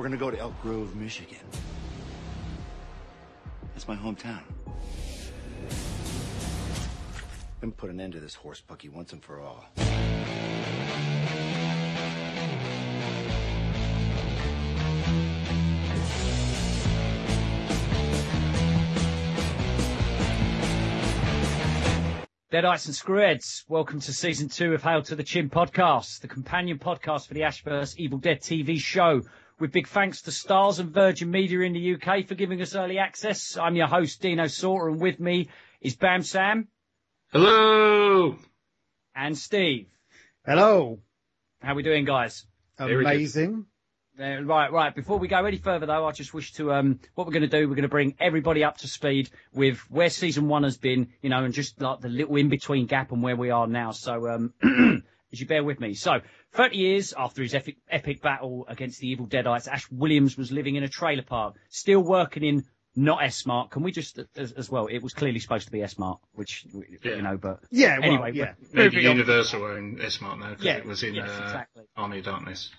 We're gonna go to Elk Grove, Michigan. That's my hometown. And put an end to this horse pucky once and for all. Dead Deadites and Screwheads, welcome to season two of Hail to the Chin podcast, the companion podcast for the Ashverse Evil Dead TV show. With big thanks to Starz and Virgin Media in the UK for giving us early access. I'm your host, Dino Sauter, and with me is Bam Sam Hello. and Steve. Hello. How are we doing, guys? Amazing. Uh, right, right. Before we go any further, though, I just wish to um, what we're going to do. We're going to bring everybody up to speed with where season one has been, you know, and just like the little in between gap and where we are now. So, um, as you bear with me, so 30 years after his epic, epic battle against the evil Deadites, Ash Williams was living in a trailer park, still working in not S Mart. Can we just as, as well? It was clearly supposed to be S Mart, which Yeah. you know, but Yeah, well, anyway, yeah. Maybe moving on. Universal own S-Mart now because Yeah, it was in yes, uh, exactly. Army of Darkness.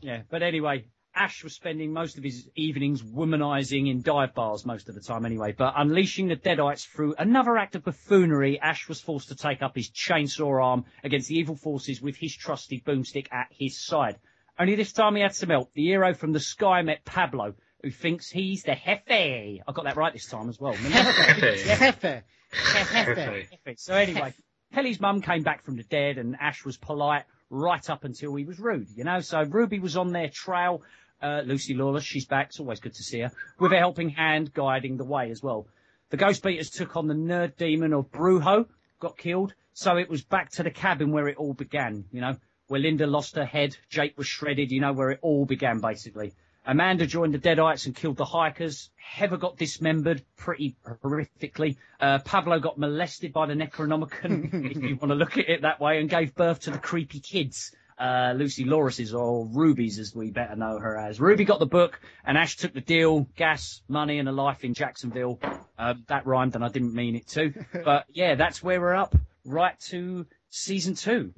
Yeah, but anyway, Ash was spending most of his evenings womanizing in dive bars most of the time anyway. But unleashing the Deadites through another act of buffoonery, Ash was forced to take up his chainsaw arm against the evil forces with his trusty boomstick at his side. Only this time he had some help. The hero from the sky met Pablo, who thinks he's the Jefe. I got that right this time as well. Remember? Hefe. Hefe. So anyway, Kelly's mum came back from the dead and Ash was polite right up until he was rude, you know? So Ruby was on their trail. Uh, Lucy Lawless, she's back. It's always good to see her. With a helping hand guiding the way as well. The Ghost Beaters took on the nerd demon of Brujo, got killed. So it was back to the cabin where it all began, you know? Where Linda lost her head, Jake was shredded, you know, where it all began basically. Amanda joined the Deadites and killed the hikers. Heather got dismembered pretty horrifically. Uh, Pablo got molested by the Necronomicon, if you want to look at it that way, and gave birth to the creepy kids. Uh, Lucy Lawrence's or Ruby's as we better know her as. Ruby got the book and Ash took the deal, gas, money and a life in Jacksonville. Uh, that rhymed and I didn't mean it to. But yeah, that's where we're up right to season two.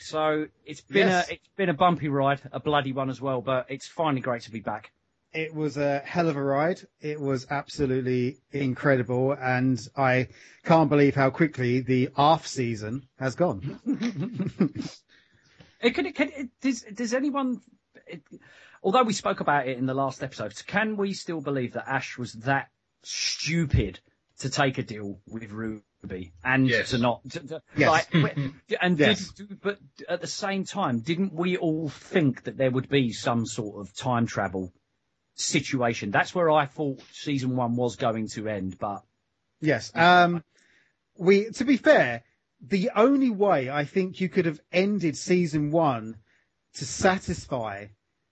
So it's been Yes. a it's been a bumpy ride, a bloody one as well, but it's finally great to be back. It was a hell of a ride. It was absolutely incredible, and I can't believe how quickly the off season has gone. It could, it could, it, does, does anyone, it, although we spoke about it in the last episode, can we still believe that Ash was that stupid to take a deal with Ruby and Yes. to not, to, to- Yes. like, and Yes. did, but at the same time, didn't we all think that there would be some sort of time travel situation? That's where I thought season one was going to end, but Yes. Um, we, to be fair, the only way I think you could have ended season one to satisfy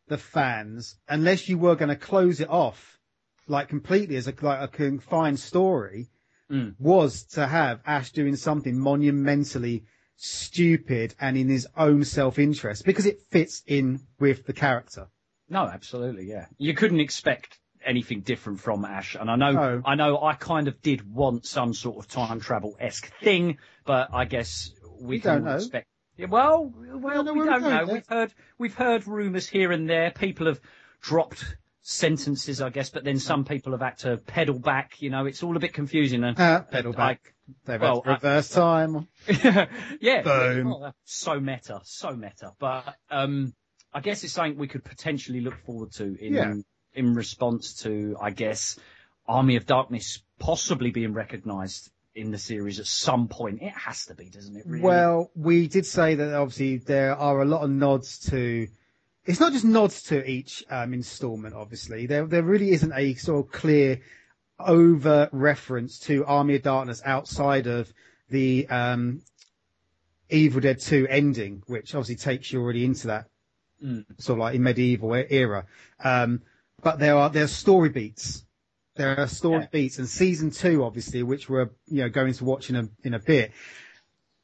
the fans, unless you were going to close it off like completely as a, like a confined story, Mm. was to have Ash doing something monumentally stupid and in his own self-interest because it fits in with the character. No, absolutely, yeah. You couldn't expect anything different from Ash, and I know, No. I know, I kind of did want some sort of time travel esque thing, but I guess we We can don't expect. Yeah, well, well, we we don't know. We've heard, we've heard rumours here and there. People have dropped sentences, I guess, but then some people have had to pedal back. You know, it's all a bit confusing. And Uh, pedal I- back. They've well, reverse time. yeah, Boom. so meta, so meta. But um, I guess it's something we could potentially look forward to in Yeah. In response to, I guess, Army of Darkness possibly being recognised in the series at some point. It has to be, doesn't it? Really? Well, we did say that obviously there are a lot of nods to. It's not just nods to each um, installment. Obviously, there there really isn't a sort of clear, over reference to Army of Darkness outside of the um, Evil Dead Two ending, which obviously takes you already into that Mm. sort of like in medieval era. Um, but there are there are story beats. There are story Yeah. beats, and season two, obviously, which we're you know going to watch in a in a bit,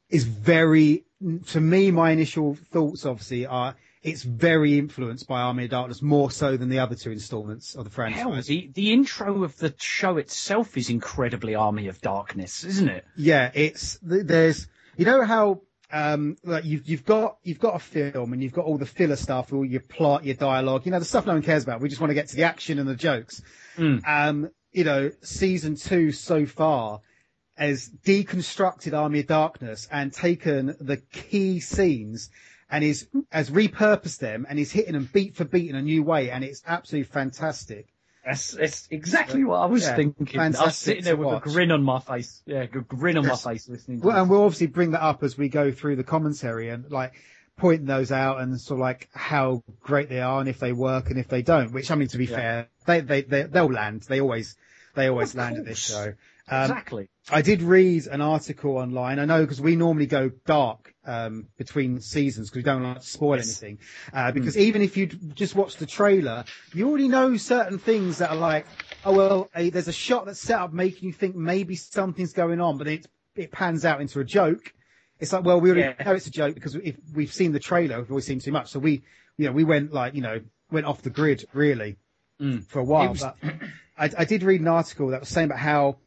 is very. To me, my initial thoughts obviously are it's very influenced by Army of Darkness more so than the other two installments of the franchise. Hell, the, the intro of the show itself is incredibly Army of Darkness, isn't it? Yeah, it's there's you know how um, like you've you've got you've got a film and you've got all the filler stuff, all your plot, your dialogue, you know, the stuff no one cares about. We just want to get to the action and the jokes. Mm. Um, you know, season two so far has deconstructed Army of Darkness and taken the key scenes and is has repurposed them and is hitting them beat for beat in a new way, and it's absolutely fantastic. That's, that's exactly what I was Yeah, thinking. I was sitting there with watch. a grin on my face. Yeah, a grin on my face listening. To Well, and we'll obviously bring that up as we go through the commentary and like pointing those out and sort of like how great they are and if they work and if they don't. Which I mean, to be Yeah. fair, they they they they'll land. They always they always Of land at this show. Um, exactly. I did read an article online. I know because we normally go dark um, between seasons because we don't like to spoil Yes. anything. Uh, because even if you just watch the trailer, you already know certain things that are like, oh well, a, there's a shot that's set up making you think maybe something's going on, but it it pans out into a joke. It's like, well, we already Yeah. know it's a joke because if we've seen the trailer, we've always seen too much. So we, you know, we went like, you know, went off the grid really Mm. for a while. Was- But I, I did read an article that was saying about how,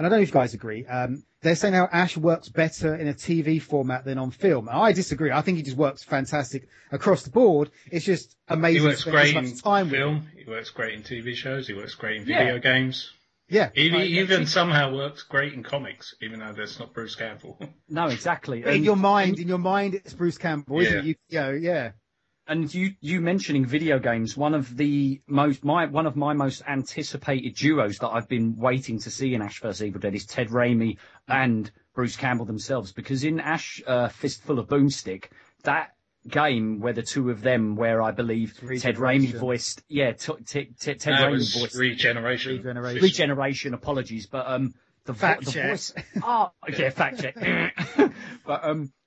and I don't know if you guys agree, um, they're saying how Ash works better in a TV format than on film. And I disagree. I think he just works fantastic across the board. It's just amazing. He amazing works great in much time with him. film. He works great in TV shows. He works great in Yeah. video games. Yeah. He Right, even yeah. somehow works great in comics, even though that's not Bruce Campbell. No, exactly. in And- your mind, in your mind, it's Bruce Campbell, isn't Yeah. it? You, you know, yeah. And you you mentioning video games one of the most my one of my most anticipated duos that I've been waiting to see in Ash vs Evil Dead is Ted Raimi and Bruce Campbell themselves because in Ash uh, Fistful of Boomstick that game where the two of them where I believe Ted Raimi voiced yeah t- t- t- Ted that Raimi voiced regeneration. Regeneration. regeneration apologies but um the, vo- Fact the check. voice oh yeah fact check but um that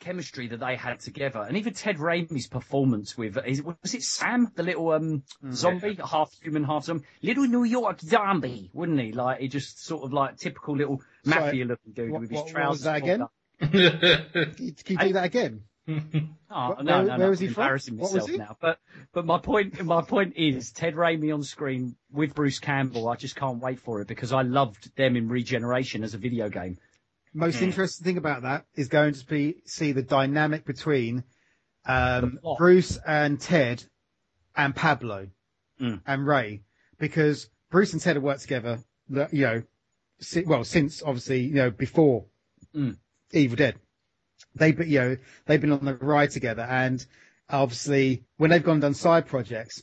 chemistry that they had together and even ted raimi's performance with is, was it sam the little um Mm. zombie half human half zombie little new york zombie wouldn't he like he just sort of like typical little mafia looking dude what- with his what- what trousers was that again? up. Can you, can you do that again? Oh, Wh- no, where- no, no, where was I'm he from? embarrassing What was myself he? now. But but my point my point is Ted Raimi on screen with Bruce Campbell. I just can't wait for it because I loved them in Regeneration as a video game. Most Hmm. interesting thing about that is going to be see the dynamic between um, The. Bruce and Ted and Pablo Mm. and Ray, because Bruce and Ted have worked together, you know, si- well since obviously you know before Mm. Evil Dead. They, but you know, they've been on the ride together, and obviously when they've gone and done side projects,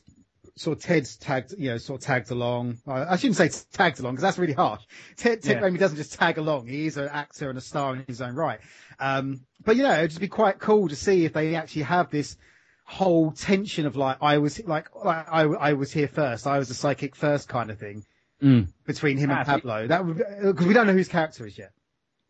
sort of Ted's tagged, you know, sort of tagged along. I shouldn't say tagged along because that's really harsh. Ted, Ted Yeah. Raimi doesn't just tag along. He is an actor and a star in his own right. Um, but you know, it'd just be quite cool to see if they actually have this whole tension of like, I was like, like I, I was here first. I was the psychic first kind of thing between him and Pablo. That would, because we don't know whose character is yet.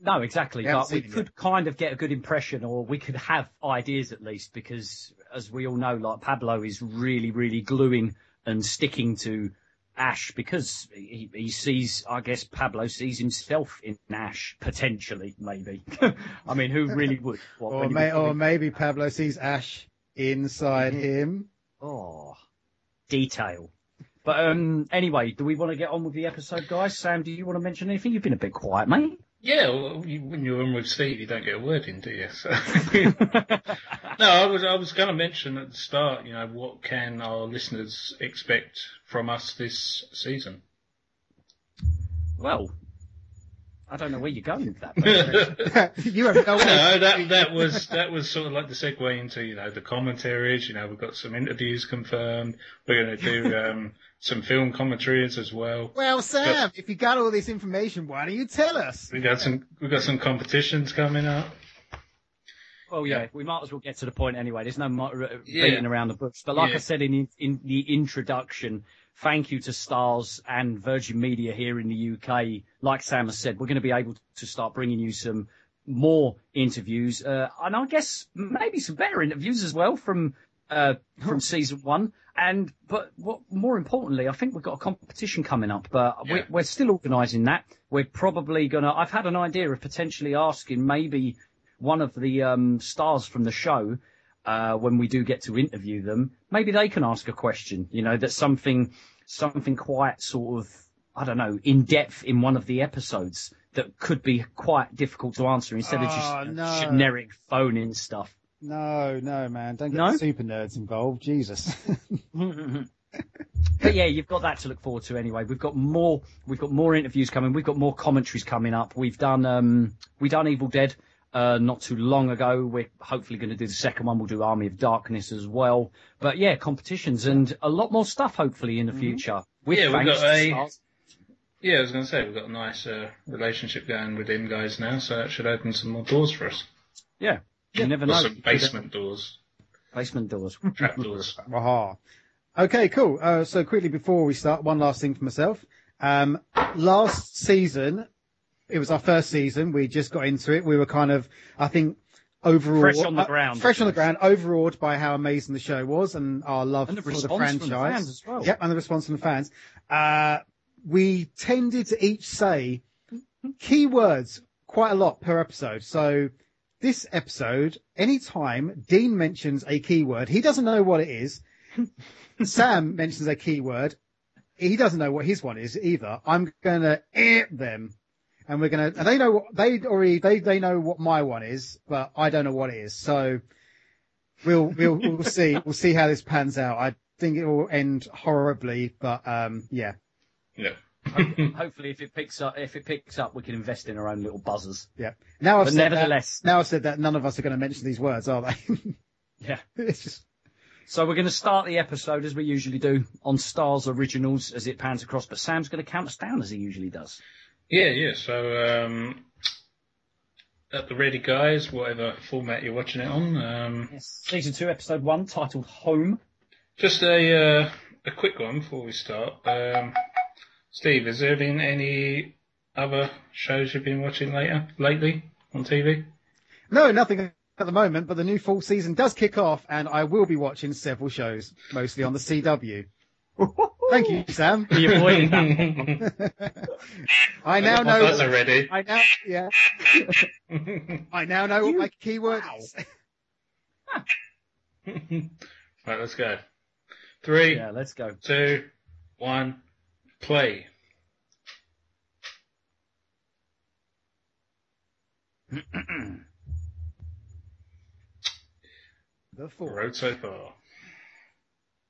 No, exactly. We But we could kind of get a good impression, or we could have ideas at least, because as we all know, like Pablo is really, really gluing and sticking to Ash because he, he sees, I guess Pablo sees himself in Ash potentially, maybe. I mean, who really would? What, Or, may, become or maybe Pablo sees Ash inside Mhm. him. Oh, detail. But um, anyway, do we want to get on with the episode, guys? Sam, do you want to mention anything? You've been a bit quiet, mate. Yeah, well, you, when you're on with Steve, you don't get a word in, do you? So, no, I was I was going to mention at the start, you know, what can our listeners expect from us this season? well, I don't know where you're going with that. But, you have no No, that that was that was sort of like the segue into you know the commentaries. You know, we've got some interviews confirmed. We're going to do um, some film commentaries as well. Well, Sam, if you got all this information, why don't you tell us? We got some we got some competitions coming up. well, yeah, we might as well get to the point anyway. There's no mo- r- Yeah. beating around the bush. But like Yeah. I said in, in the introduction, thank you to Starz and Virgin Media here in the UK. Like Sam has said, we're going to be able to start bringing you some more interviews, uh, and I guess maybe some better interviews as well from uh, from season one. And but what more importantly, I think we've got a competition coming up, but Yeah. we're, we're still organising that. We're probably gonna. I've had an idea of potentially asking maybe one of the um, stars from the show uh, when we do get to interview them. Maybe they can ask a question. You know, that's something something quite sort of I don't know in depth in one of the episodes that could be quite difficult to answer instead of Oh, just no. generic phone-in stuff. No, no, man. Don't get No? super nerds involved. Jesus. but yeah, you've got that to look forward to anyway. We've got more. We've got more interviews coming. We've got more commentaries coming up. We've done. Um, we done Evil Dead. Uh, not too long ago. We're hopefully going to do the second one. We'll do Army of Darkness as well. But yeah, competitions and a lot more stuff hopefully in the future. With Yeah, we've got a- stars. Yeah, I was going to say we've got a nice uh, relationship going with them guys now, so that should open some more doors for us. Yeah, you never Or know. some basement doors, Basement doors. trap doors. Aha. Okay, cool. Uh, so quickly before we start, one last thing for myself. Um, last season, it was our first season. We just got into it. We were kind of, I think, overall Fresh on the uh, ground. fresh on the ground, overawed by how amazing the show was and our love And the for the franchise. from the fans as well. Yep, and the response from the fans. Uh, we tended to each say keywords quite a lot per episode. So this episode, anytime Dean mentions a keyword, he doesn't know what it is. Sam mentions a keyword. He doesn't know what his one is either. I'm going to eh them. And we're going to, and they know, what- they already, they, they know what my one is, but I don't know what it is. So we'll, we'll, we'll see, we'll see how this pans out. I think it will end horribly, but, um, yeah. Yeah. Hopefully, if it picks up, if it picks up, we can invest in our own little buzzers. Yeah. Now I've But said that, now I've said that none of us are going to mention these words, are they? yeah. it's just, So we're going to start the episode as we usually do on Starz Originals as it pans across, but Sam's going to count us down as he usually does. Yeah, yeah. So um, at the ready, guys. Whatever format you're watching it on. Um, Yes. Season two, episode one, titled Home. just a uh, a quick one before we start. Um, Steve, has there been any other shows you've been watching later lately on TV? no, nothing at the moment, but the new fall season does kick off and I will be watching several shows, mostly on the CW. Thank you, Sam. Are you avoiding that? I now My buzzer know, ready. I now, yeah, I now know what my keyword wow. is. right, let's go. Three, yeah, let's go. two, one, play. The four. Road so far.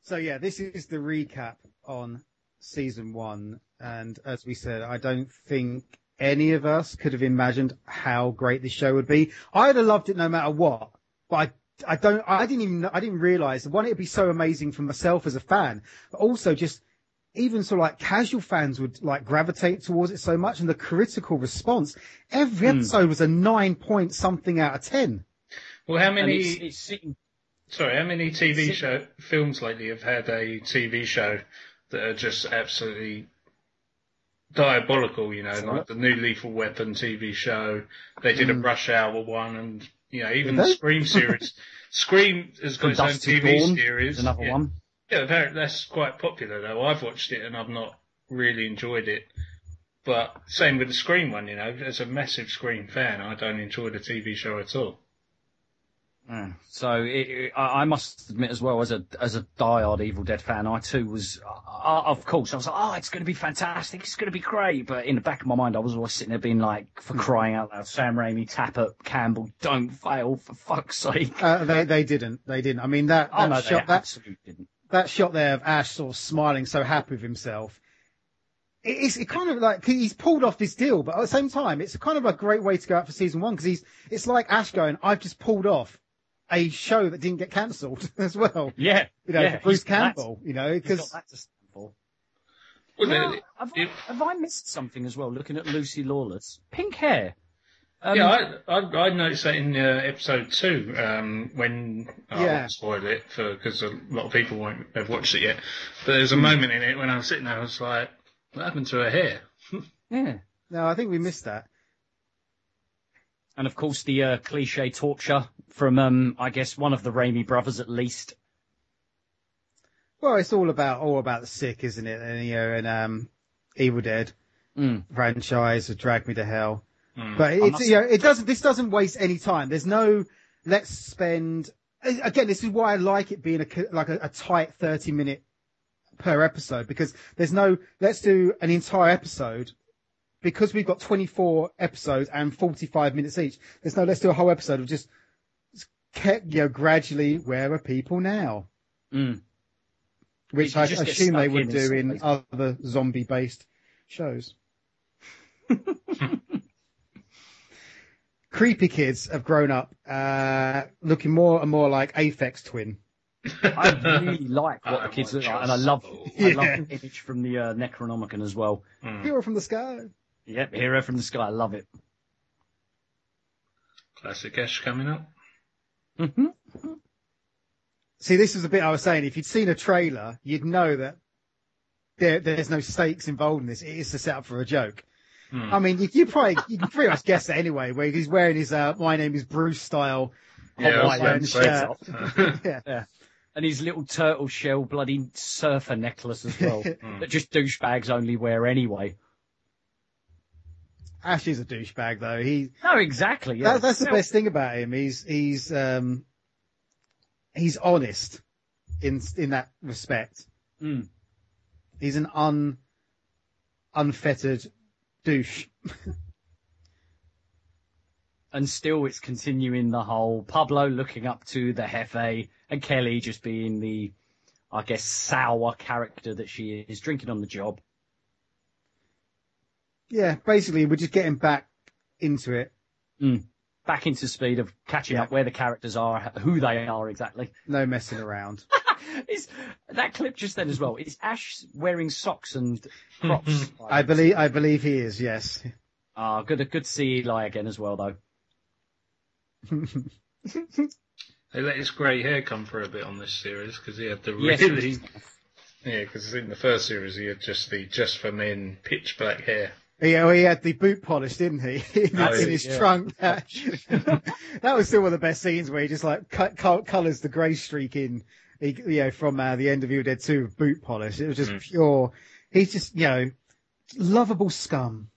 So yeah, this is the recap on season one. And as we said, I don't think any of us could have imagined how great this show would be. I'd have loved it no matter what, but I, I don't, I didn't even, know- I didn't realize one, it'd be so amazing for myself as a fan, but also just even sort of like casual fans would like gravitate towards it so much and the critical response. Every Hmm. episode was a nine point something out of 10. Well, how many? it's, it's sitting Sorry, how many TV Sit- show films lately have had a TV show that are just absolutely diabolical? You know, like the new Lethal Weapon TV show. They did a Mm. Rush Hour one, and you know, even Did the they? Scream series. Scream has got its own TV Dawn. series. Another yeah. one. Yeah, that- that's quite popular though. I've watched it and I've not really enjoyed it. But same with the Scream one, you know. As a massive Scream fan, I don't enjoy the TV show at all. Mm. So it, I I must admit as well, as a as a diehard Evil Dead fan, I too was, uh, of course, I was like, oh, it's going to be fantastic, it's going to be great. But in the back of my mind, I was always sitting there being like, for crying out loud, Sam Raimi, Tapert, Campbell, don't fail for fuck's sake. Uh, they, they didn't, they didn't. I mean, that, Oh that no, shot, that, didn't. that shot there of Ash sort of smiling, so happy with himself. It's it kind of like he's pulled off this deal, but at the same time, it's kind of a great way to go out for season one because he's it's like Ash going, "I've just pulled off a show that didn't get cancelled as well." Yeah, You know, yeah, Bruce he's Campbell. You know, because that to. Well, Now, it- have, it- I, have I missed something as well? Looking at Lucy Lawless, pink hair. Um, yeah, I, I I noticed that in uh, episode two um, when I Yeah. won't spoil it for because a lot of people won't have watched it yet. But there's a moment in it when I was sitting there, and I was like, "What happened to her hair?" yeah. no, I think we missed that. And of course, the uh, cliche torture from, um, I guess, one of the Raimi brothers at least. Well, it's all about all about the sick, isn't it? And you know, and um, Evil Dead Mm. franchise, Drag Me to Hell. Mm. But it's, must- you know, it doesn't, this doesn't waste any time. There's no, let's spend, again, this is why I like it being a, like a, a tight 30 minute per episode because there's no, let's do an entire episode because we've got 24 episodes and 45 minutes each, there's no, let's do a whole episode of just kept, you know, gradually, where are people now? Mm. Which I assume they would in do in stuff, other zombie based shows. Creepy kids have grown up, uh, looking more and more like Aphex Twin. I really like what I the kids look like, and I love, soul. I love the image from the uh, Necronomicon as well. Mm. Hero from the sky. Yep, Hero from the Sky, I love it. Classic Ash coming up. Hmm See, this is a bit I was saying. If you'd seen a trailer, you'd know that there, there's no stakes involved in this. It is a setup for a joke. Hmm. I mean, you, you probably you can pretty much guess it anyway. Where he's wearing his uh, "My name is Bruce" style Yeah, I was Hawaiian about to say shirt. that. yeah. And his little turtle shell bloody surfer necklace as well, Hmm. that just douchebags only wear anyway. Ash is a douchebag though. He No, exactly. Yeah. that, that's the Well, best thing about him. He's he's um he's honest in in that respect. Mm. He's an un unfettered douche. And still, it's continuing the whole Pablo looking up to the Hefe and Kelly just being the, I guess, sour character that she is, drinking on the job. Yeah, basically we're just getting back into it. Back into speed of catching Yeah. up where the characters are, who they are exactly. No messing around. is that clip just then as well? Is Ash wearing socks and crops? I believe I believe he is. Yes. Ah, good, good to see Eli again as well, though. They let his grey hair come for a bit on this series because he had the Yes, really he's- yeah because in the first series he had just the just for men pitch black hair. Yeah, well, he had the boot polish, didn't he? in, That's in it, his yeah. trunk. That, that was still one of the best scenes where he just like cut, cut, colours the grey streak in, he, you know, from uh, the end of Evil Dead 2 with boot polish. It was just Mm. pure. He's just, you know, lovable scum.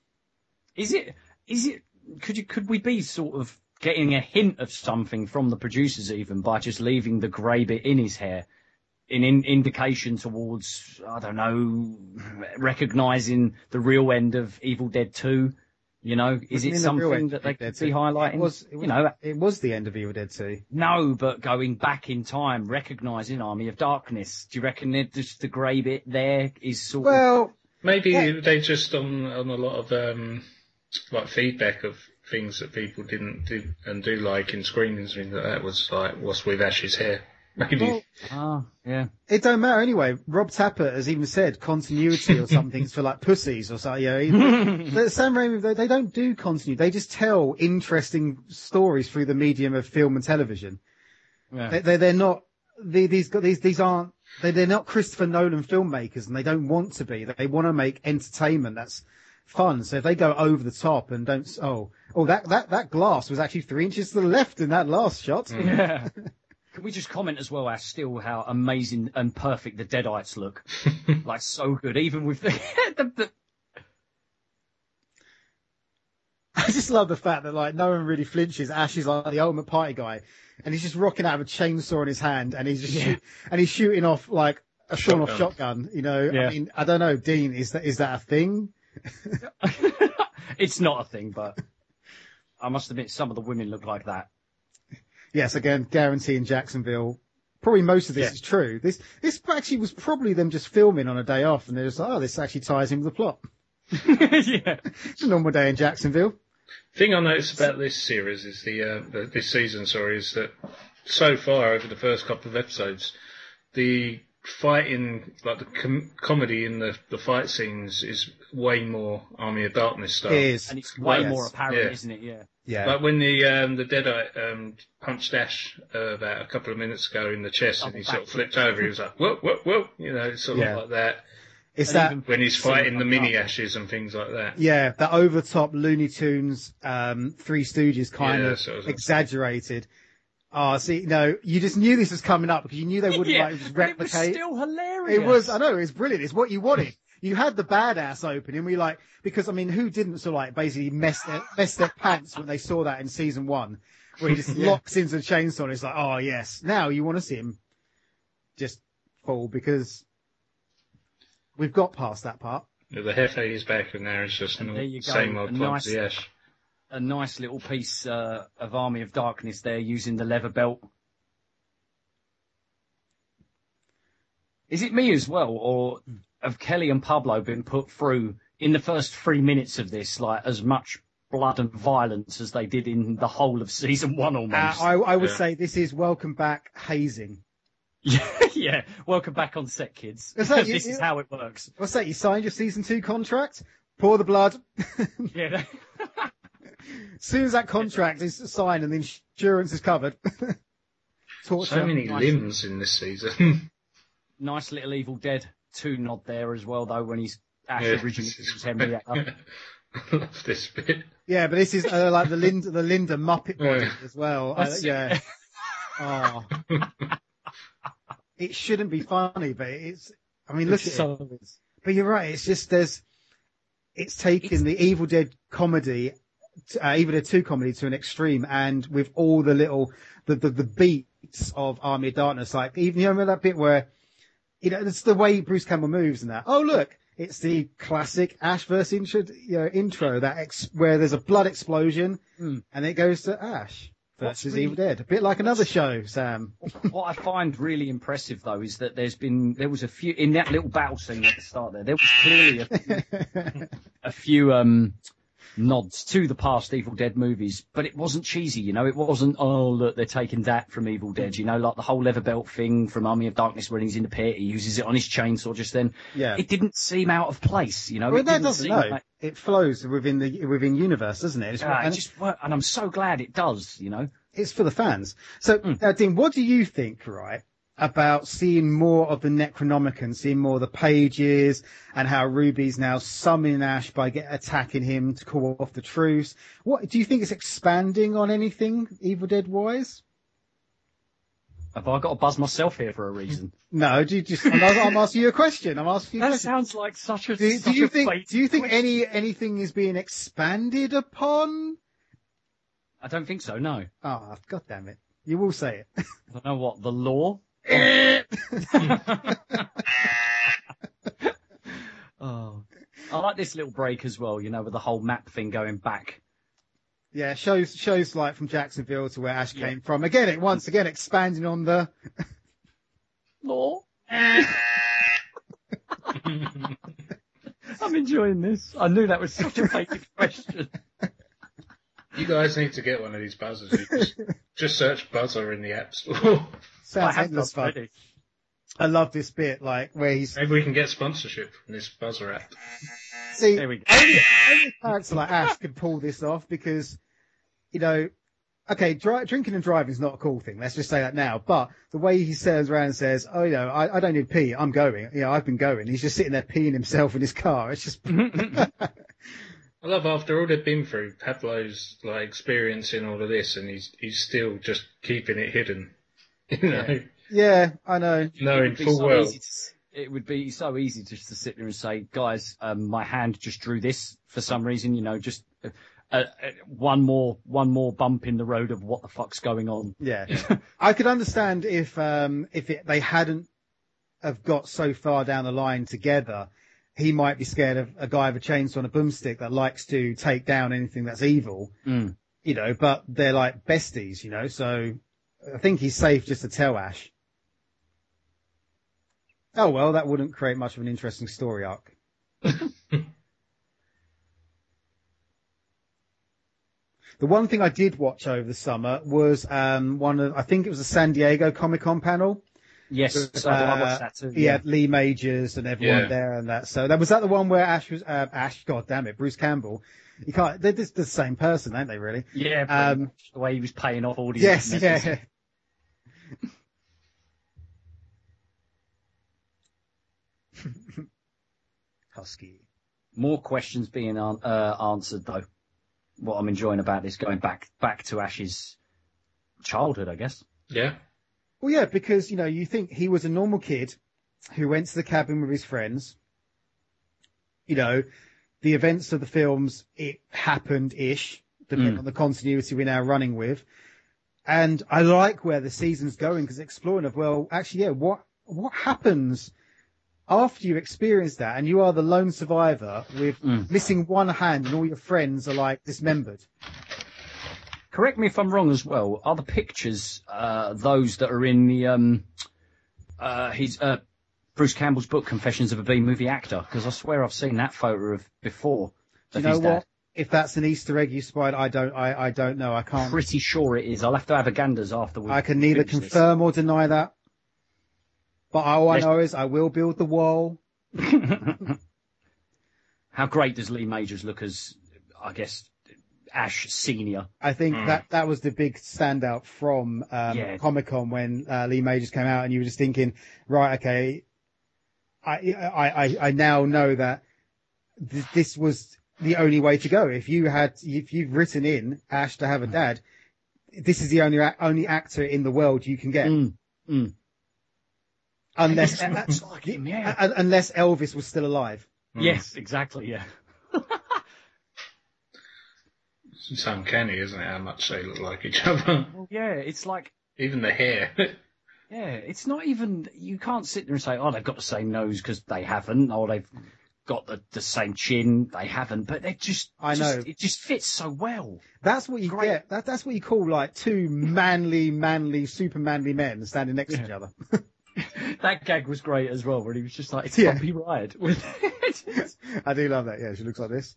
Is it? Is it? Could you? Could we be sort of getting a hint of something from the producers even by just leaving the grey bit in his hair, in, in indication towards I don't know, recognizing the real end of Evil Dead Two? You know, is What do it mean the something that they Evil could Dead be highlighting? It was, it was, you know, it was the end of Evil Dead 2. no, but going back in time, recognizing Army of Darkness. Do you reckon that just the grey bit there is sort of? Well, Maybe Yeah. they just on on a lot of um like feedback of things that people didn't do and do like in screenings and things like that was like what's with Ash's hair. Maybe well, Ah, yeah. it don't matter anyway. Rob Tapert has even said continuity or something's for like pussies or something. You know, Sam Raimi, they, they don't do continuity. They just tell interesting stories through the medium of film and television. yeah. They, they, they're not, they, these, these, these aren't, they, they're not Christopher Nolan filmmakers and they don't want to be. They want to make entertainment that's fun. So if they go over the top and don't, oh, oh, that, that, that glass was actually three inches to the left in that last shot. Yeah. Can we just comment as well, as still how amazing and perfect the Deadites look? like so good, even with the, the, the I just love the fact that like no one really flinches. Ash is like the ultimate party guy, and he's just rocking out with a chainsaw in his hand, and he's just Yeah. shoot, and he's shooting off like a sawn off Shotgun. shotgun. You know, Yeah. I mean, I don't know, Dean, is that is that a thing? it's not a thing, but I must admit some of the women look like that. Yes, again, guarantee in Jacksonville. Probably most of this Yeah. is true. This this actually was probably them just filming on a day off, and they're just like, oh, this actually ties in with the plot. yeah. It's a normal day in Jacksonville. thing I noticed about this series is the, uh, the this season, sorry, is that so far over the first couple of episodes, the fighting, like the com- comedy in the the fight scenes, is way more Army of Darkness style. It is, And it's way Yes. more apparent, Yeah. isn't it? Yeah. Yeah. Like when the um, the Deadite um, punched Ash uh, about a couple of minutes ago in the chest, and he sort of flipped over. He was like, "Whoa, whoa, whoa!" You know, it's sort of like that. it's and that When he's fighting the mini ashes and things like that. Yeah, that over top Looney Tunes, um, Three Stooges kind Yeah, of sort of- exaggerated. Oh, see, no, you just knew this was coming up because you knew they wouldn't yeah. like just but it was replicate. still hilarious. It was, I know, it was brilliant. It's what you wanted. You had the badass opening. We like because I mean, who didn't sort of like basically mess their mess their pants when they saw that in season one, where he just Yeah. locks into the chainsaw. and It's like, oh yes, now you want to see him just fall because we've got past that part. Yeah, The Hefe is back, and now it's just And an there you go, same old a clumsy nice- Ash. A nice little piece uh, of Army of Darkness there using the leather belt. Is it me as well, or have Kelly and Pablo been put through in the first three minutes of this, like as much blood and violence as they did in the whole of season one Uh, almost? I, I would Yeah. say this is welcome back hazing. yeah, yeah. Welcome back on set, kids. Is that- this you- is how it works. What's that? You signed your season two contract? Pour the blood. Yeah. As soon as that contract is signed and the insurance is covered. So many Nice. limbs in this season. nice little Evil Dead 2 nod there as well, though, when he's Ash Yeah, originally this is was Henrietta. I love this bit. Yeah, but this is uh, like the Linda, the Linda Muppet body Yeah. as well. Uh, yeah. Oh. it shouldn't be funny, but it's. I mean, look at it. But you're right. It's just there's. It's taken the Evil Dead comedy, uh, Evil Dead Two comedy to an extreme, and with all the little the the, the beats of Army of Darkness, like even you remember that bit where, you know, it's the way Bruce Campbell moves and that. Oh look, it's the classic Ash versus intro, you know, intro that ex- where there's a blood explosion, Hmm. and it goes to Ash versus really- Evil Dead, a bit like another show, Sam. what I find really impressive, though, is that there's been, there was a few, in that little battle scene at the start there, there was clearly a few, a few um, nods to the past Evil Dead movies, but it wasn't cheesy, you know, it wasn't, oh, look, they're taking that from Evil Dead, you know, like the whole leather belt thing from Army of Darkness when he's in the pit, he uses it on his chainsaw just then. yeah. It didn't seem out of place, you know. well, it that doesn't like- It flows within the within universe, doesn't it? It's, Ah, it and just worked, and I'm so glad it does, you know. it's for the fans. So, Mm. uh, Dean, what do you think, right, about seeing more of the Necronomicon, seeing more of the pages, and how Ruby's now summoning Ash by get, attacking him to call off the truce? What do you think it's expanding on anything Evil Dead wise? Have I got to buzz myself here for a reason? No, do you just? I'm, I'm asking you a question. I'm asking you a That question. sounds like such a. Do, do such you a think? Do you think question. any anything is being expanded upon? I don't think so. No. Ah, God damn it! You will say it. I don't know what the law. Eh. oh, I like this little break as well. You know, with the whole map thing going back. Yeah, shows shows like from Jacksonville to where Ash Yeah. came from. Again, it once again expanding on the. Law. I'm enjoying this. I knew that was such a basic question. You guys need to get one of these buzzers. You just, just search buzzer in the app store. I Sounds have endless fun. already. I love this bit, like where he's Maybe we can get sponsorship from this buzzer app. see There we go. only, only a character like Ash could pull this off because, you know, okay, dri- drinking and driving is not a cool thing. Let's just say that now. But the way he turns around and says, "Oh, you know, I, I don't need pee. I'm going. You know, I've been going." He's just sitting there peeing himself in his car. It's just I love after all they've been through, Pablo's like experiencing all of this, and he's he's still just keeping it hidden. You know, yeah, I know. knowing full so well. to- it would be so easy just to sit there and say, guys, um, my hand just drew this for some reason, you know, just uh, uh, one more, one more bump in the road of what the fuck's going on. Yeah, I could understand if um if it, they hadn't have got so far down the line together. He might be scared of a guy with a chainsaw and a boomstick that likes to take down anything that's evil, Mm. you know. But they're like besties, you know. So I think he's safe just to tell Ash. Oh well, that wouldn't create much of an interesting story arc. The one thing I did watch over the summer was um, one of I think it was a San Diego Comic Con panel. Yes, Uh, I watched that too. He had Lee Majors and everyone Yeah. there and that. So that was that the one where Ash was uh, Ash. God damn it, Bruce Campbell. You can't. They're just the same person, aren't they? Really? Yeah, Um, the way he was paying off audience. Yes. members. Yeah. Husky. More questions being an- uh, answered though. What I'm enjoying about this going back back to Ash's childhood, I guess. Yeah, Well, yeah, because you know you think he was a normal kid who went to the cabin with his friends. You know, the events of the films it happened ish, depending Mm. on the continuity we're now running with. And I like where the season's going because exploring of well, actually, yeah, what what happens after you experience that and you are the lone survivor with Mm. missing one hand and all your friends are like dismembered. Correct me if I'm wrong as well. Are the pictures uh, those that are in the um, uh, his uh, Bruce Campbell's book, Confessions of a B movie actor? Because I swear I've seen that photo of before. Do you know what? Dad. If that's an Easter egg you spied, I don't, I, I don't know. I can't. Pretty sure it is. I'll have to have a ganders after we. I can neither finish this. confirm or deny that. But all I Let's- know is I will build the wall. How great does Lee Majors look as, I guess, Ash Senior? I think Mm. that that was the big standout from um, Yeah. Comic Con when uh, Lee Majors came out, and you were just thinking, right, okay, I I I, I now know that th- this was the only way to go. If you had, if you've written in Ash to have a dad, this is the only only actor in the world you can get, Mm, mm. unless It like him, yeah. unless Elvis was still alive. Mm. Yes, exactly. Yeah. It's uncanny, isn't it, how much they look like each other? Well, yeah, it's like Even the hair. Yeah, it's not even. You can't sit there and say, "Oh, they've got the same nose" because they haven't, or they've got the, the same chin. They haven't, but they just. I just- know. it just fits so well. That's what you Great. get. That, that's what you call like two manly, manly, super manly men standing next to each other. That gag was great as well, where he was just like, "It's Yeah. bumpy ride." I do love that. Yeah, she looks like this.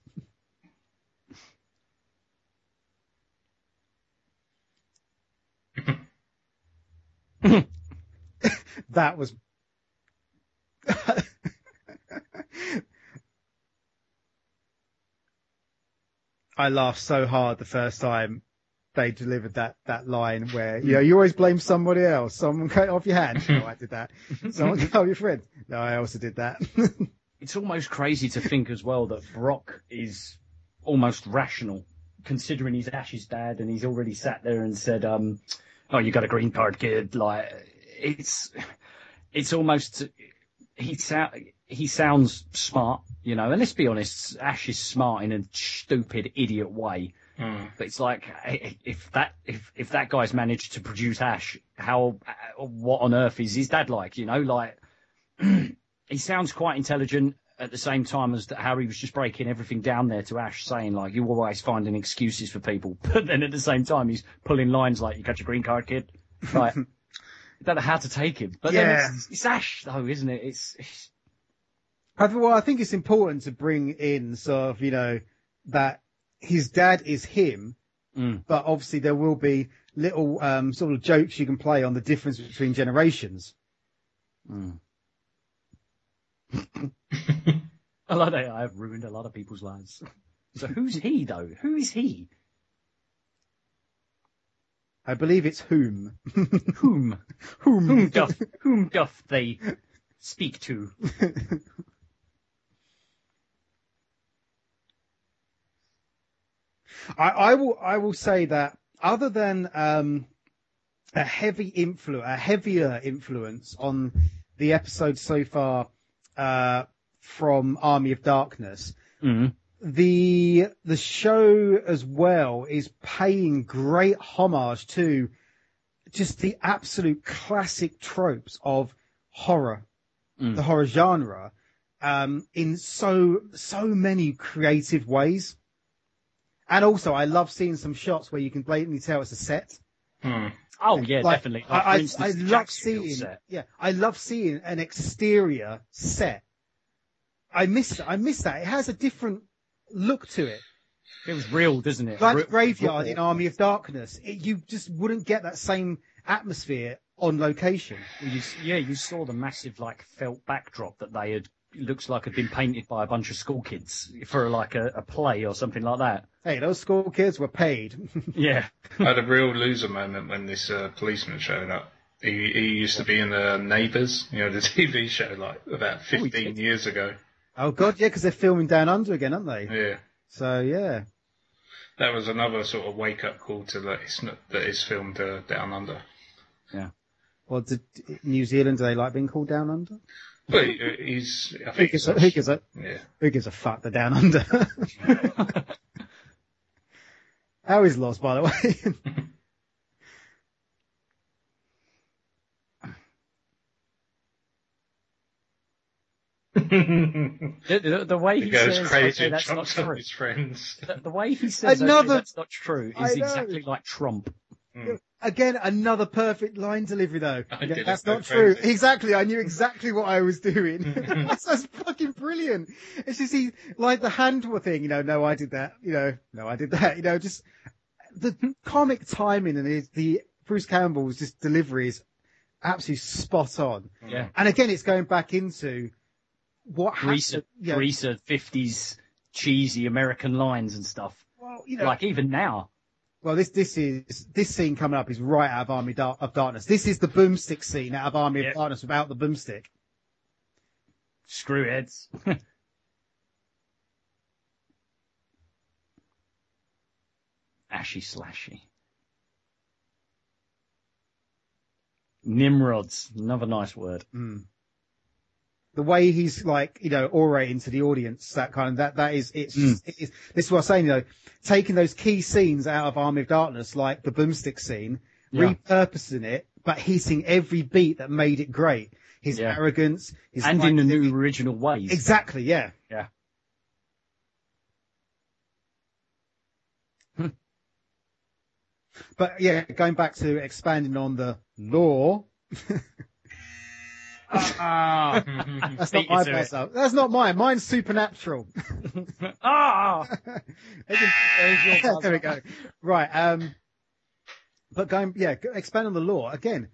that was. I laughed so hard the first time they delivered that, that line where, you know, you always blame somebody else. Someone cut off your hand. No, I did that. Someone cut off your friend. No, I also did that. it's almost crazy to think as well that Brock is almost rational, considering he's Ash's dad, and he's already sat there and said, um, "Oh, you got a green card, kid." Like it's, it's almost he sound he sounds smart, you know. And let's be honest, Ash is smart in a stupid idiot way. Mm. But it's like if that if if that guy's managed to produce Ash, how what on earth is his dad like? You know, like he sounds quite intelligent at the same time as that Harry was just breaking everything down there to Ash, saying like you're always finding excuses for people, but then at the same time he's pulling lines like you got your green card, kid. Like, I don't know how to take him, but Yeah. then it's, it's Ash though, isn't it? It's, it's well, I think it's important to bring in sort of, you know, that his dad is him, Mm. but obviously there will be little um, sort of jokes you can play on the difference between generations. Mm. I like that. I have ruined a lot of people's lives. So who's he though? Who is he? I believe it's whom. Whom? whom? Whom doth whom doth they speak to? I, I will. I will say that other than um, a heavy influence, a heavier influence on the episode so far uh, from Army of Darkness, Mm. the the show as well is paying great homage to just the absolute classic tropes of horror, Mm. the horror genre, um, in so so many creative ways. And also, I love seeing some shots where you can blatantly tell it's a set. Mm. Oh yeah, Like, definitely. I, Like, for I, instance, I the love Jacksonville seeing, set. yeah, I love seeing an exterior set. I miss, I miss that. It has a different look to it. It was real, doesn't it? like Re- graveyard raw. in Army of Darkness. It, you just wouldn't get that same atmosphere on location. You, yeah, you saw the massive like felt backdrop that they had. It looks like had been painted by a bunch of school kids for like a, a play or something like that. Hey, those school kids were paid. Yeah. I had a real loser moment when this uh, policeman showed up. He, he used to be in the Neighbours, you know, the TV show, like about Oh, 15 did? years ago. oh god, yeah, because they're filming Down Under again, aren't they? Yeah. So yeah. That was another sort of wake up call to that it's not, that it's filmed uh, down under. Yeah. Well, did New Zealand do they like being called Down Under? But uh, he's, I Who think, gives, he's a, who gives a yeah. who gives a fuck? The Down Under. How is Lost, by the way? The, the, the way he goes says, crazy okay, that's not true. his friends. The, the way he says, okay, that's not true, is exactly like Trump. Hmm. Again, another perfect line delivery though. I Again, did it that's not true. crazy. Exactly. I knew exactly what I was doing. that's, that's fucking brilliant. It's just he, like the hand thing, you know, no, I did that. You know, no, I did that. You know, just the comic timing and his, the Bruce Campbell's just delivery is absolutely spot on. Yeah. And again, it's going back into what Greaser, happened. Yeah, greaser 50s cheesy American lines and stuff. well, you know, Like even now. Well, this this is this scene coming up is right out of Army Dar- of Darkness. This is the boomstick scene out of Army Yep. of Darkness without the boomstick. Screwheads. Ashy slashy. Nimrods, another nice word. Mm. The way he's like, you know, orating to the audience, that kind of that that is it's just, mm. it is, this is what I'm saying. You know, taking those key scenes out of Army of Darkness, like the boomstick scene, Yeah. repurposing it, but hitting every beat that made it great. His Yeah. arrogance, his and in the like- new original ways. exactly, yeah. Yeah. Hmm. But yeah, going back to expanding on the law. Ah, That's not my best. That's not mine. Mine's supernatural. ah. there we go. Right. Um, but going, yeah, expand on the law again.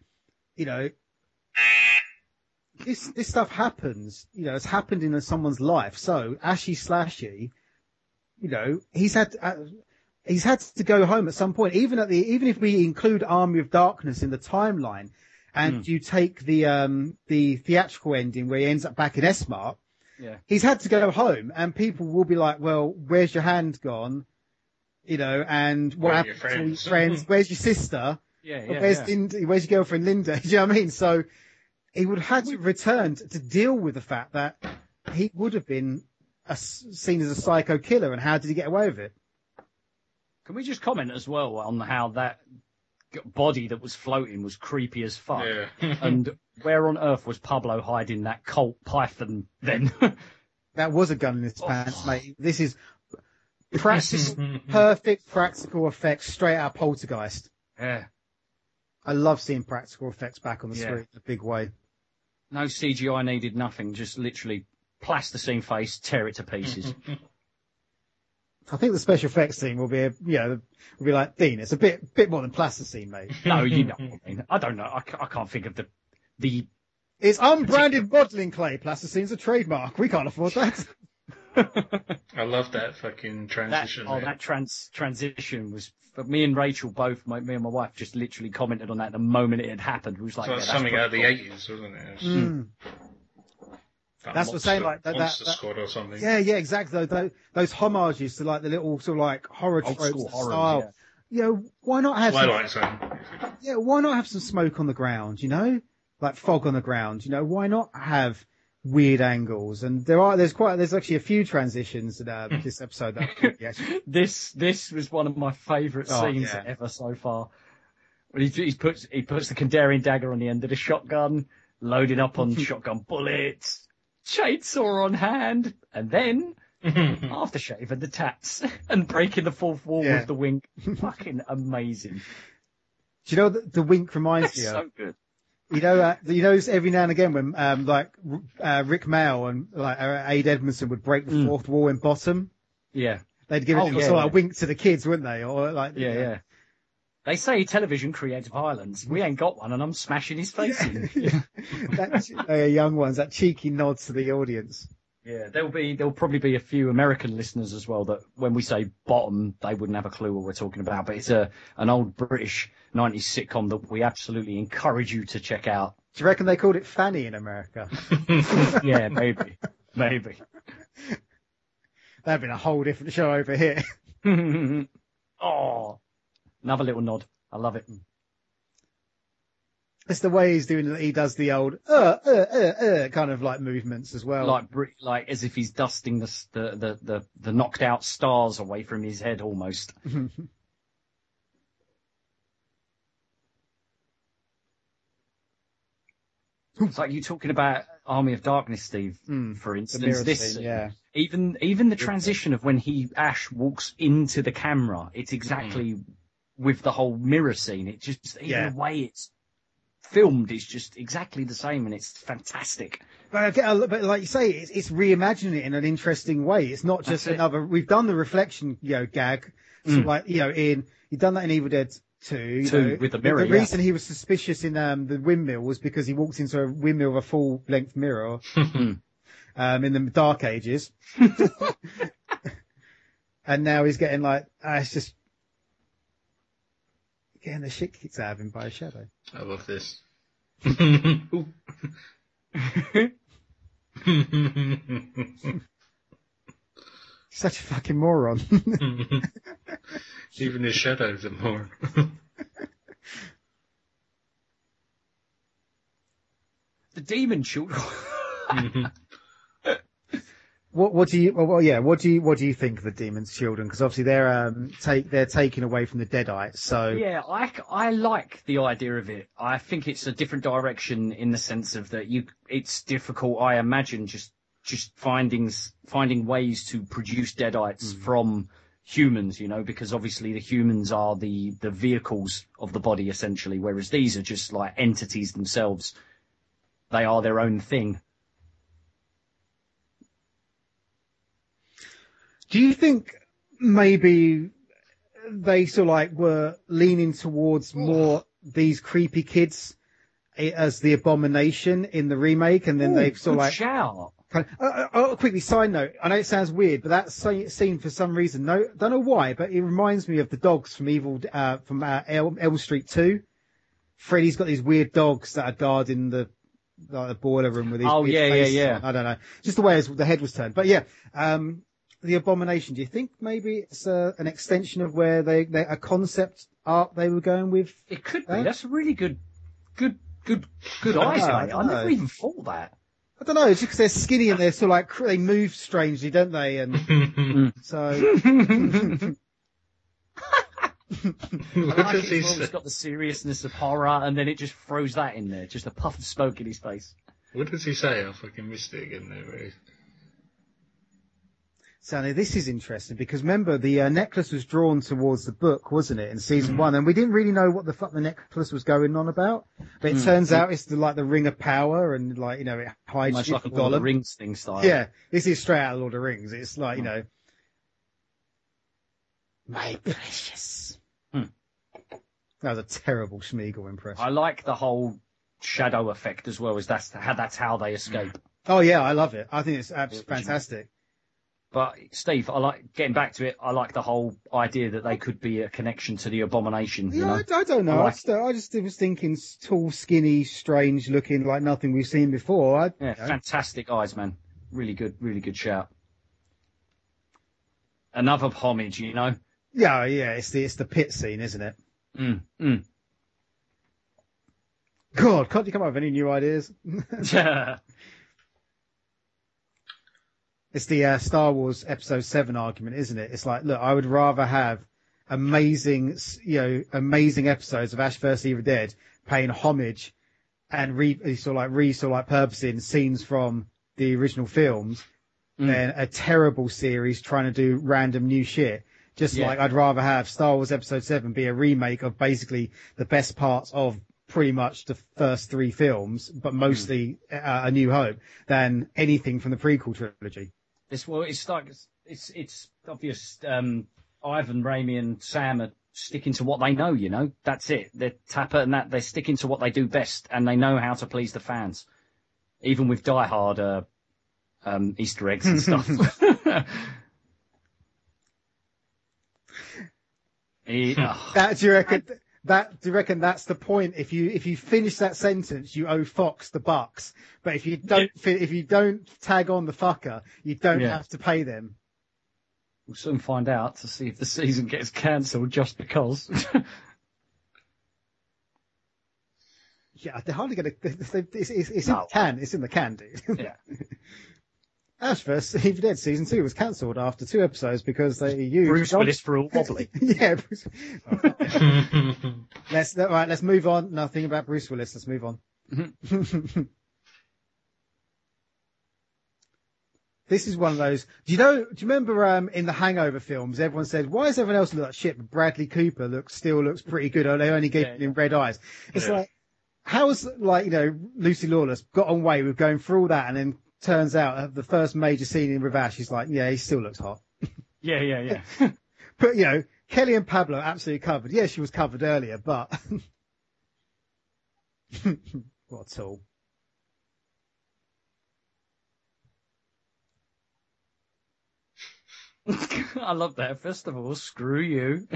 You know, this this stuff happens. You know, it's happened in someone's life. So Ashy Slashy, you know, he's had. Uh, He's had to go home at some point, even at the, even if we include Army of Darkness in the timeline, and you take the um the theatrical ending where he ends up back in S-Mart, Yeah. he's had to go home, and people will be like, "Well, where's your hand gone?" You know, and what Where happened your to your friends? friends? Where's your sister? Yeah, yeah, where's yeah. Linda, Where's your girlfriend Linda? Do you know what I mean? So he would have had to return to, to deal with the fact that he would have been a, seen as a psycho killer, and how did he get away with it? Can we just comment as well on how that g- body that was floating was creepy as fuck? Yeah. and where on earth was Pablo hiding that Colt Python then? That was a gun in his Oh. pants, mate. This is practical, perfect practical effects straight out of Poltergeist. yeah. I love seeing practical effects back on the Yeah. screen in a big way. No CGI needed, nothing. Just literally plasticine face, tear it to pieces. I think the special effects team will be, a, you know, will be like Dean. It's a bit, bit more than plasticine, mate. no, you know what I mean. I don't know. I, I can't think of the the. It's unbranded modelling clay. Plasticine's a trademark. We can't afford that. I love that fucking That, transition. oh, that trans transition was. But me and Rachel both, my, me and my wife, just literally commented on that the moment it had happened. It was like, So yeah, that's something out of the cool. eighties, wasn't it? It's Mm. Like That's what I'm saying, Monster- like, that- that- Monster that- Squad or something. Yeah, yeah, exactly. Those, those homages to like the little sort of like horror Old tropes school horror. style. yeah. You know, why not have some Twilight Zone. Yeah, why not have some smoke on the ground, you know? Like fog on the ground, you know? Why not have weird angles? And there are, there's quite, there's actually a few transitions in uh, this episode that actually, This this was one of my favourite Oh, scenes yeah. ever so far. He, he puts he puts the Kandarian dagger on the end of the shotgun, loading up on shotgun bullets, chainsaw on hand, and then aftershave and the tats and breaking the fourth wall Yeah. with the wink. Fucking amazing. do you know the, the wink reminds me of? so good. You know, uh, you know, every now and again when, um, like, uh, Rik Mayall and like uh, Ade Edmondson would break the Mm. fourth wall in bottom, Yeah, they'd give it Oh, a yeah, sort of like yeah. wink to the kids, wouldn't they? Or like, yeah, yeah. They say television creates violence. We ain't got one, and I'm smashing his face in. that, uh, young ones, that cheeky nod to the audience. Yeah, there'll be there'll probably be a few American listeners as well that when we say bottom, they wouldn't have a clue what we're talking about. But it's a an old British '90s sitcom that we absolutely encourage you to check out. Do you reckon they called it Fanny in America? Yeah, maybe, maybe. That'd been a whole different show over here. oh, another little nod. I love it. It's the way he's doing. It. He does the old uh uh uh uh kind of like movements as well. Like like as if he's dusting the the the the, the knocked out stars away from his head almost. It's like you talking about Army of Darkness, Steve, Mm, for instance, this scene, yeah. even even the transition of when he Ash walks into the camera, it's exactly with the whole mirror scene. It just even Yeah. the way it's filmed is just exactly the same, and it's fantastic. But, I get a- but like you say, it's, it's reimagining it in an interesting way. It's not just That's it. another. We've done the reflection, you know, gag. So Mm. like you know, in you've done that in Evil Dead Two. Two, know. with the mirror, The yeah. reason he was suspicious in um, the windmill was because he walked into a windmill with a full length mirror. um, in the Dark Ages. and now he's getting like, ah, it's just getting the shit kicked out of him by a shadow. I love this. Such a fucking moron. Even his shadows are more. The demon children. What, what do you? Well, yeah. What do you? What do you think of the Demon's Children? Because obviously they're um take they're taken away from the Deadites. So Yeah, I, I like the idea of it. I think it's a different direction in the sense of that you it's difficult. I imagine just just finding finding ways to produce deadites from humans, you know, because obviously the humans are the the vehicles of the body essentially, whereas these are just like entities themselves. They are their own thing. Do you think maybe they sort of like were leaning towards more these creepy kids eh, as the abomination in the remake, and then they've sort of like shout. Kind of, uh, uh, oh, quickly, side note. I know it sounds weird, but that sce- scene for some reason, no, don't know why, but it reminds me of the dogs from Evil, uh, from uh, El- Elm Street 2. Freddy's got these weird dogs that are guarding the, like, the boiler room with these Oh, yeah, yeah, faces yeah. on. I don't know. Just the way his, the head was turned. But yeah, um, the abomination. Do you think maybe it's uh, an extension of where they, they a concept art they were going with? It could be. Huh? That's a really good good good good I eyes, know, I mate. I never even thought that. I don't know. It's just because they're skinny and they're sort of like they move strangely, don't they? And so. what I like does it he as well, say? It's got the seriousness of horror, and then it just throws that in there, just a puff of smoke in his face. What does he say? I fucking missed it again there. So now this is interesting because remember the uh, necklace was drawn towards the book, wasn't it, in season one, and we didn't really know what the fuck the necklace was going on about. But it Mm. turns out it's the, like the ring of power, and like you know it hides Much like a Lord of. Rings thing style. Yeah, this is straight out of Lord of the Rings. It's like you Mm. know, my precious. Hmm. That was a terrible Sméagol impression. I like the whole shadow effect as well, as that's how that's how they escape. Oh yeah, I love it. I think it's absolutely fantastic. But Steve, I like getting back to it. I like the whole idea that they could be a connection to the abomination. You Yeah, know, I, I don't know. I I, just, I just was thinking tall, skinny, strange looking, like nothing we've seen before. Yeah, know. fantastic eyes, man. Really good, really good shout. Another homage, you know. yeah, yeah. It's the it's the pit scene, isn't it? Mm, mm. God, can't you come up with any new ideas? it's the uh, Star Wars Episode Seven argument, isn't it? It's like, look, I would rather have amazing, you know, amazing episodes of Ash vs Evil Dead paying homage and re sort of like re sort of like purposing scenes from the original films Mm. than a terrible series trying to do random new shit. Just Yeah. like I'd rather have Star Wars Episode 7 be a remake of basically the best parts of pretty much the first three films, but mostly uh, A New Hope, than anything from the prequel trilogy. It's well, it's like it's it's, it's obvious. Um, Ivan, Raimi, and Sam are sticking to what they know. You know, that's it. They're Tapert and that they're sticking to what they do best, and they know how to please the fans, even with Die Hard uh, um, Easter eggs and stuff. He- oh, That do you reckon? That do you reckon that's the point? If you if you finish that sentence, you owe Fox the bucks. But if you don't fi- if you don't tag on the fucker, you don't Yeah. have to pay them. we'll soon find out to see if the season gets cancelled just because. Yeah, they're hardly going to. It's, it's, it's in the can. It's in the can, dude. yeah. Ash vs Evil Dead season two was cancelled after two episodes because they used Bruce John- Willis for all wobbly. yeah. Bruce... let's all right. Let's move on. Nothing about Bruce Willis. Let's move on. This is one of those. Do you know? Do you remember um, in the Hangover films? Everyone said, "Why does everyone else look like shit?" But Bradley Cooper looks still looks pretty good. Or they only gave Yeah, him red eyes. It's Yeah. like, how's like you know Lucy Lawless got on way with going through all that, and then turns out uh, the first major scene in Ravash, she's like, yeah, he still looks hot. Yeah, yeah, yeah. But you know, Kelly and Pablo absolutely covered. Yeah, she was covered earlier, but what a tool. I love that. First of all, screw you.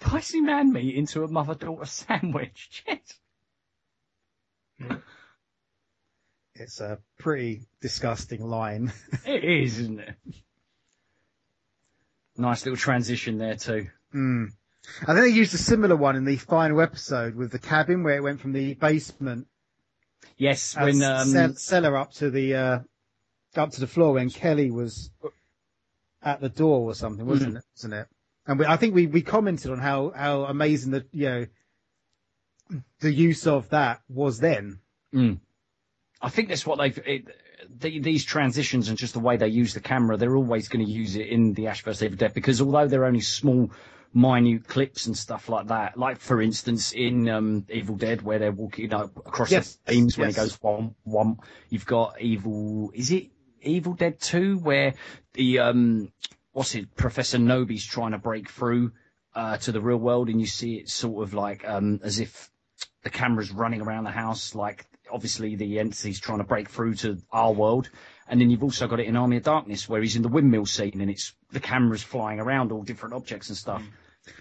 Spicy man meat into a mother daughter sandwich. Shit. It's a pretty disgusting line. It is, isn't it? Nice little transition there too. Mm. I think they used a similar one in the final episode with the cabin where it went from the basement Yes, when um, cell- cellar up to the uh, up to the floor when Kelly was at the door or something, wasn't Mm. it? Wasn't it? And we, I think we, we commented on how, how amazing the you know the use of that was then. Mm. I think that's what they've. It, the, these transitions and just the way they use the camera, they're always going to use it in the Ash vs Evil Dead because although they're only small, minute clips and stuff like that, like for instance in um, Evil Dead where they're walking you know, across Yes, the beams when it yes. goes whom whom, you've got Evil. Is it Evil Dead Two where the um, what's it? Professor Knowby's trying to break through uh, to the real world, and you see it sort of like um, as if the camera's running around the house, like obviously the entity's trying to break through to our world. And then you've also got it in Army of Darkness where he's in the windmill scene and it's the camera's flying around all different objects and stuff.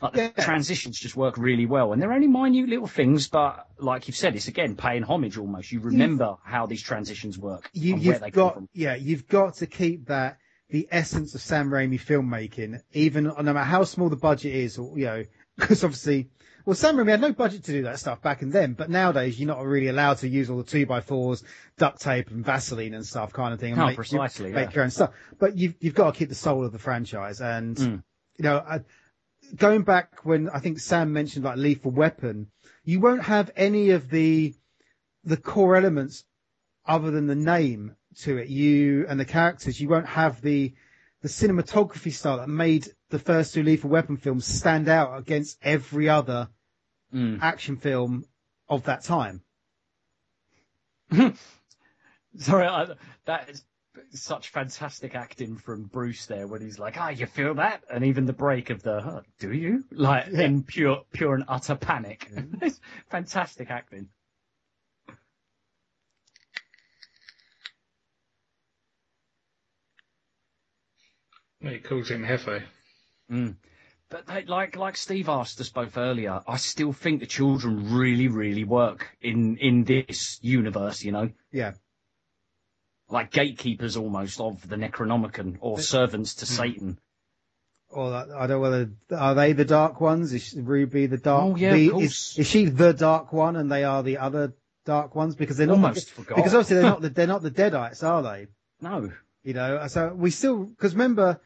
Like the Yeah. transitions just work really well. And they're only minute little things, but like you've said, it's again paying homage almost. You remember how these transitions work You, and where they you've come got from. yeah, you've got to keep that the essence of Sam Raimi filmmaking, even no matter how small the budget is, or you know, because obviously, well, Sam Raimi had no budget to do that stuff back in then, but nowadays you're not really allowed to use all the two by fours, duct tape, and Vaseline and stuff, kind of thing. And No, make, precisely, make yeah. your own stuff. But you've you've got to keep the soul of the franchise, and Mm. you know, I, going back when I think Sam mentioned like Lethal Weapon, you won't have any of the the core elements other than the name to it. You and the characters, you won't have the the cinematography style that made the first two Lethal Weapon films stand out against every other Mm. action film of that time. Sorry, I, that is such fantastic acting from Bruce there when he's like, "Ah, you feel that?" And even the break of the, huh, "Do you?" Like Yeah. in pure, pure and utter panic. it's fantastic acting. He calls him Jefe. Mm. But they, like like Steve asked us both earlier, I still think the children really, really work in in this universe. You know, Yeah. like gatekeepers almost of the Necronomicon or servants to Satan. Or I don't whether are they the dark ones? Is Ruby the dark? Oh, yeah, of the- course. Is, is she the dark one, and they are the other dark ones? Because they're not Almost the, forgot. because obviously they're not the, they're not the Deadites, are they? No. You know, so we still, because remember,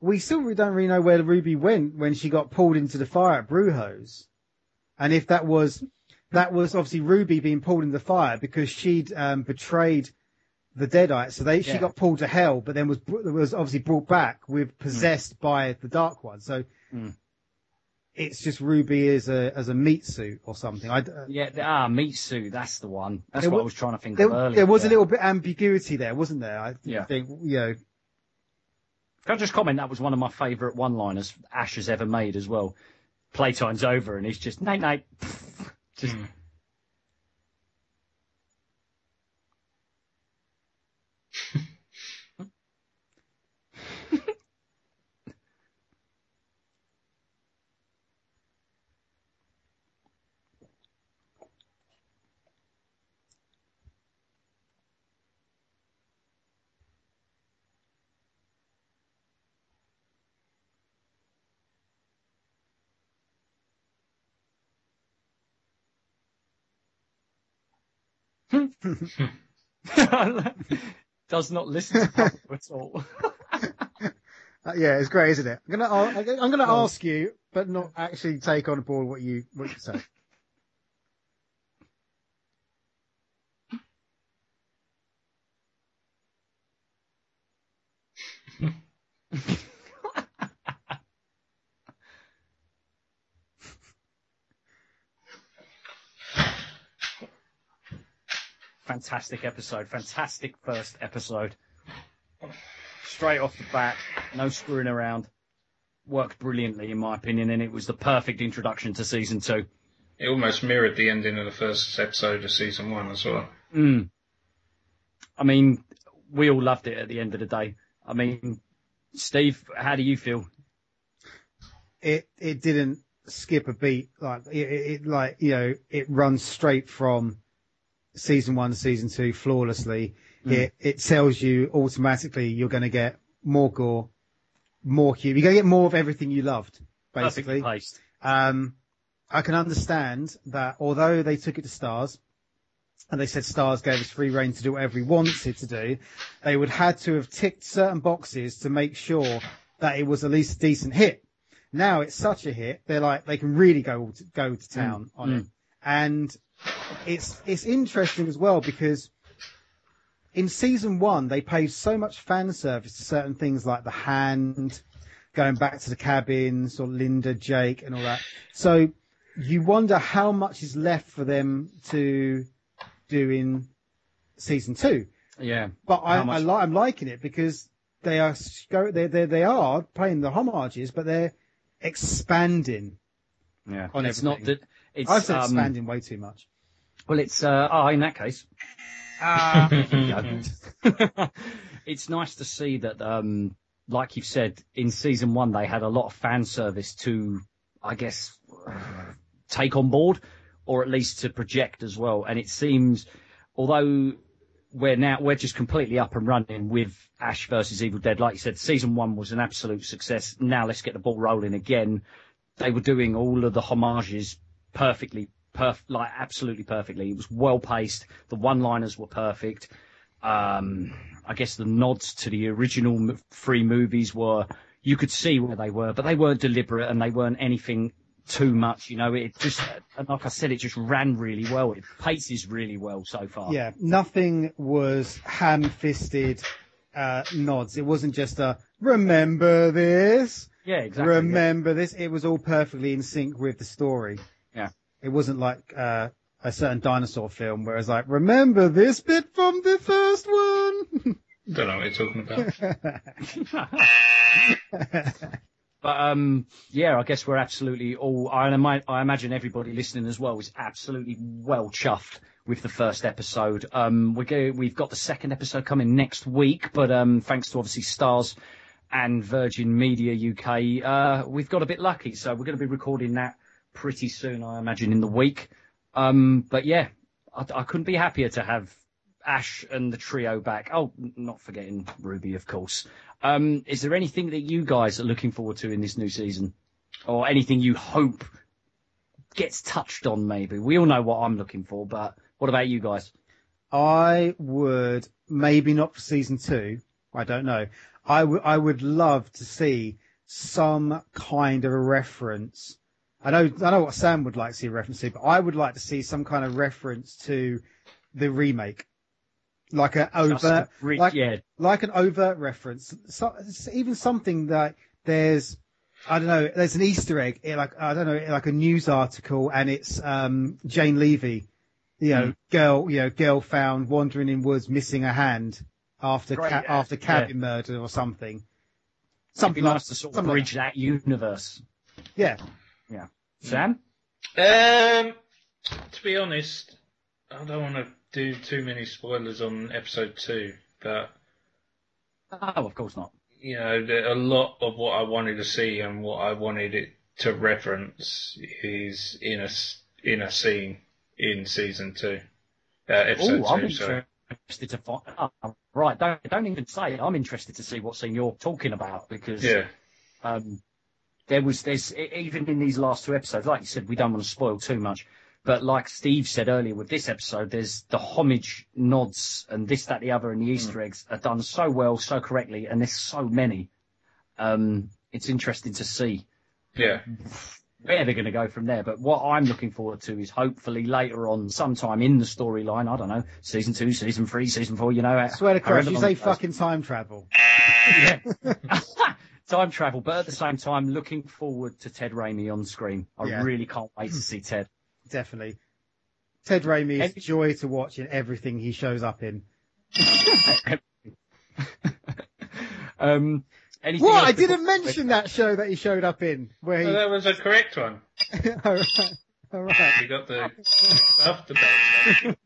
we still don't really know where Ruby went when she got pulled into the fire at Brujo's. And if that was, that was obviously Ruby being pulled into the fire because she'd um, betrayed the Deadites. So they, she Yeah. got pulled to hell, but then was, was obviously brought back with possessed by the Dark One. So Mm. it's just Ruby as a, as a meat suit or something. I, uh, Yeah, the, ah, meat suit. That's the one. That's what wa- I was trying to think there, of earlier. there was yeah. a little bit ambiguity there, wasn't there? I Yeah. think, you know, Can I just comment? That was one of my favourite one-liners Ash has ever made as well. Playtime's over, and he's just night night. Just hmm. Does not listen to at all. Uh, yeah, it's great, isn't it? I'm gonna I'm gonna ask you, but not actually take on board what you what you say. Fantastic episode. Fantastic first episode. Straight off the bat, no screwing around. Worked brilliantly, in my opinion, and it was the perfect introduction to season two. It almost mirrored the ending of the first episode of season one as well. Mm. I mean, we all loved it at the end of the day. I mean, Steve, how do you feel? It it didn't skip a beat. Like it, it, it like you know it runs straight from season one season two flawlessly. Mm. It it tells you automatically you're going to get more gore, more humor. You're going to get more of everything you loved, basically. Um, I can understand that although they took it to Starz, and they said Starz gave us free reign to do whatever we wanted to do, they would had to have ticked certain boxes to make sure that it was at least a decent hit. Now it's such a hit, they're like they can really go to, go to town on mm. it, and it's it's interesting as well because in season one they paid so much fan service to certain things like the hand, going back to the cabins or Linda, Jake, and all that. So you wonder how much is left for them to do in season two. Yeah. But I, I li- I'm liking it because they are go- they they they are paying the homages, but they're expanding. Yeah. On it's not that it's I've said um, expanding way too much. Well, it's uh, oh, in that case, Ah, it's nice to see that, um, like you've said, in season one they had a lot of fan service to, I guess, take on board, or at least to project as well. And it seems, although we're now we're just completely up and running with Ash versus Evil Dead, like you said, season one was an absolute success. Now let's get the ball rolling again. They were doing all of the homages perfectly, perf- like absolutely perfectly. It was well paced. The one-liners were perfect. Um, I guess the nods to the original three movies were you could see where they were, but they weren't deliberate and they weren't anything too much. You know, it just and like I said, it just ran really well. It paces really well so far. yeah, nothing was ham-fisted uh, nods. It wasn't just a remember this, yeah, exactly. yeah. remember this. It was all perfectly in sync with the story. Yeah. It wasn't like uh, a certain dinosaur film where it's like, remember this bit from the first one. Don't know what you're talking about. But um, yeah, I guess we're absolutely all. I, I imagine everybody listening as well is absolutely well chuffed with the first episode. Um, we go, we've got the second episode coming next week, but um, thanks to obviously Starz and Virgin Media UK, uh, we've got a bit lucky, so we're going to be recording that pretty soon, I imagine, in the week. Um, but yeah, I, I couldn't be happier to have Ash and the trio back. Oh, not forgetting Ruby, of course. Um, is there anything that you guys are looking forward to in this new season, or anything you hope gets touched on? Maybe we all know what I'm looking for, but what about you guys? I would maybe not for season two. I don't know. I would I would love to see some kind of a reference. I know I know what Sam would like to see a reference to, but I would like to see some kind of reference to the remake, like an overt, re- like yeah, like an overt reference. So, even something that there's, I don't know, there's an Easter egg, like I don't know, like a news article, and it's um, Jane Levy, you know, Mm. girl, you know, girl found wandering in woods, missing a hand after Great, ca- yeah, after cabin murder or something. Something like, nice to sort of something like bridge that universe. Yeah. Yeah. Sam, Um, to be honest, I don't want to do too many spoilers on episode two, but oh, of course not. you know, a lot of what I wanted to see and what I wanted it to reference is in a in a scene in season two, uh, episode Oh, I'm. Sorry. interested to find. Oh, right, don't don't even say it. I'm interested to see what scene you're talking about because Yeah, um, there was there's e- even in these last two episodes, like you said, we don't want to spoil too much. But like Steve said earlier with this episode, there's the homage nods and this, that, the other, and the Easter eggs are done so well, so correctly, and there's so many. Um, it's interesting to see yeah, where they're going to go from there. But what I'm looking forward to is hopefully later on, sometime in the storyline, I don't know, season two, season three, season four, you know. I swear to however Christ, you say fucking time travel. Yeah. time travel, but at the same time, looking forward to Ted Raimi on screen. I Yeah. really can't wait to see Ted. Definitely. Ted Raimi is Every- joy to watch in everything he shows up in. um, anything What? I didn't mention that show that he showed up in. Where So he. that was a correct one. all right. All right. You got the after bad.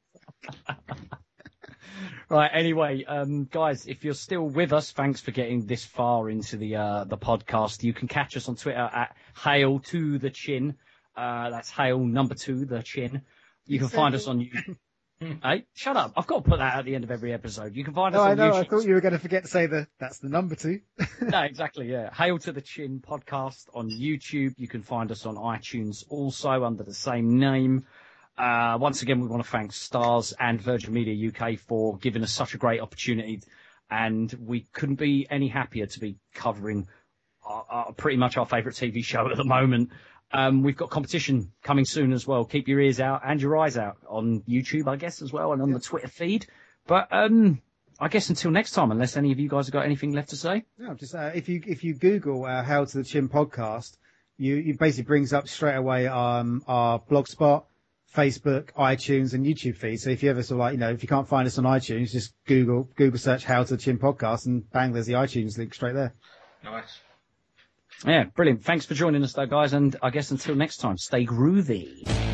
Right. Anyway, um, guys, if you're still with us, thanks for getting this far into the uh, the podcast. You can catch us on Twitter at Hail to the Chin. Uh, that's Hail number two, the Chin. You can find us on YouTube. hey, shut up! I've got to put that at the end of every episode. You can find No, us I on know. YouTube. I thought you were going to forget to say the that's the number two. no, exactly, yeah. Hail to the Chin podcast on YouTube. You can find us on iTunes also under the same name. Uh, once again, we want to thank Starz and Virgin Media UK for giving us such a great opportunity. And we couldn't be any happier to be covering our, our, pretty much our favourite TV show at the moment. Um, we've got competition coming soon as well. Keep your ears out and your eyes out on YouTube, I guess, as well, and on the Twitter feed. But um, I guess until next time, unless any of you guys have got anything left to say. No, just uh, if you if you Google uh, "How to the Chin" podcast, you it basically brings up straight away um, our blogspot, Facebook, iTunes, and YouTube feed. So if you ever sort of like you know if you can't find us on iTunes, just Google Google search "How to the Chin" podcast, and bang, there's the iTunes link straight there. Nice. Yeah, brilliant. Thanks for joining us though, guys. And I guess until next time, stay groovy.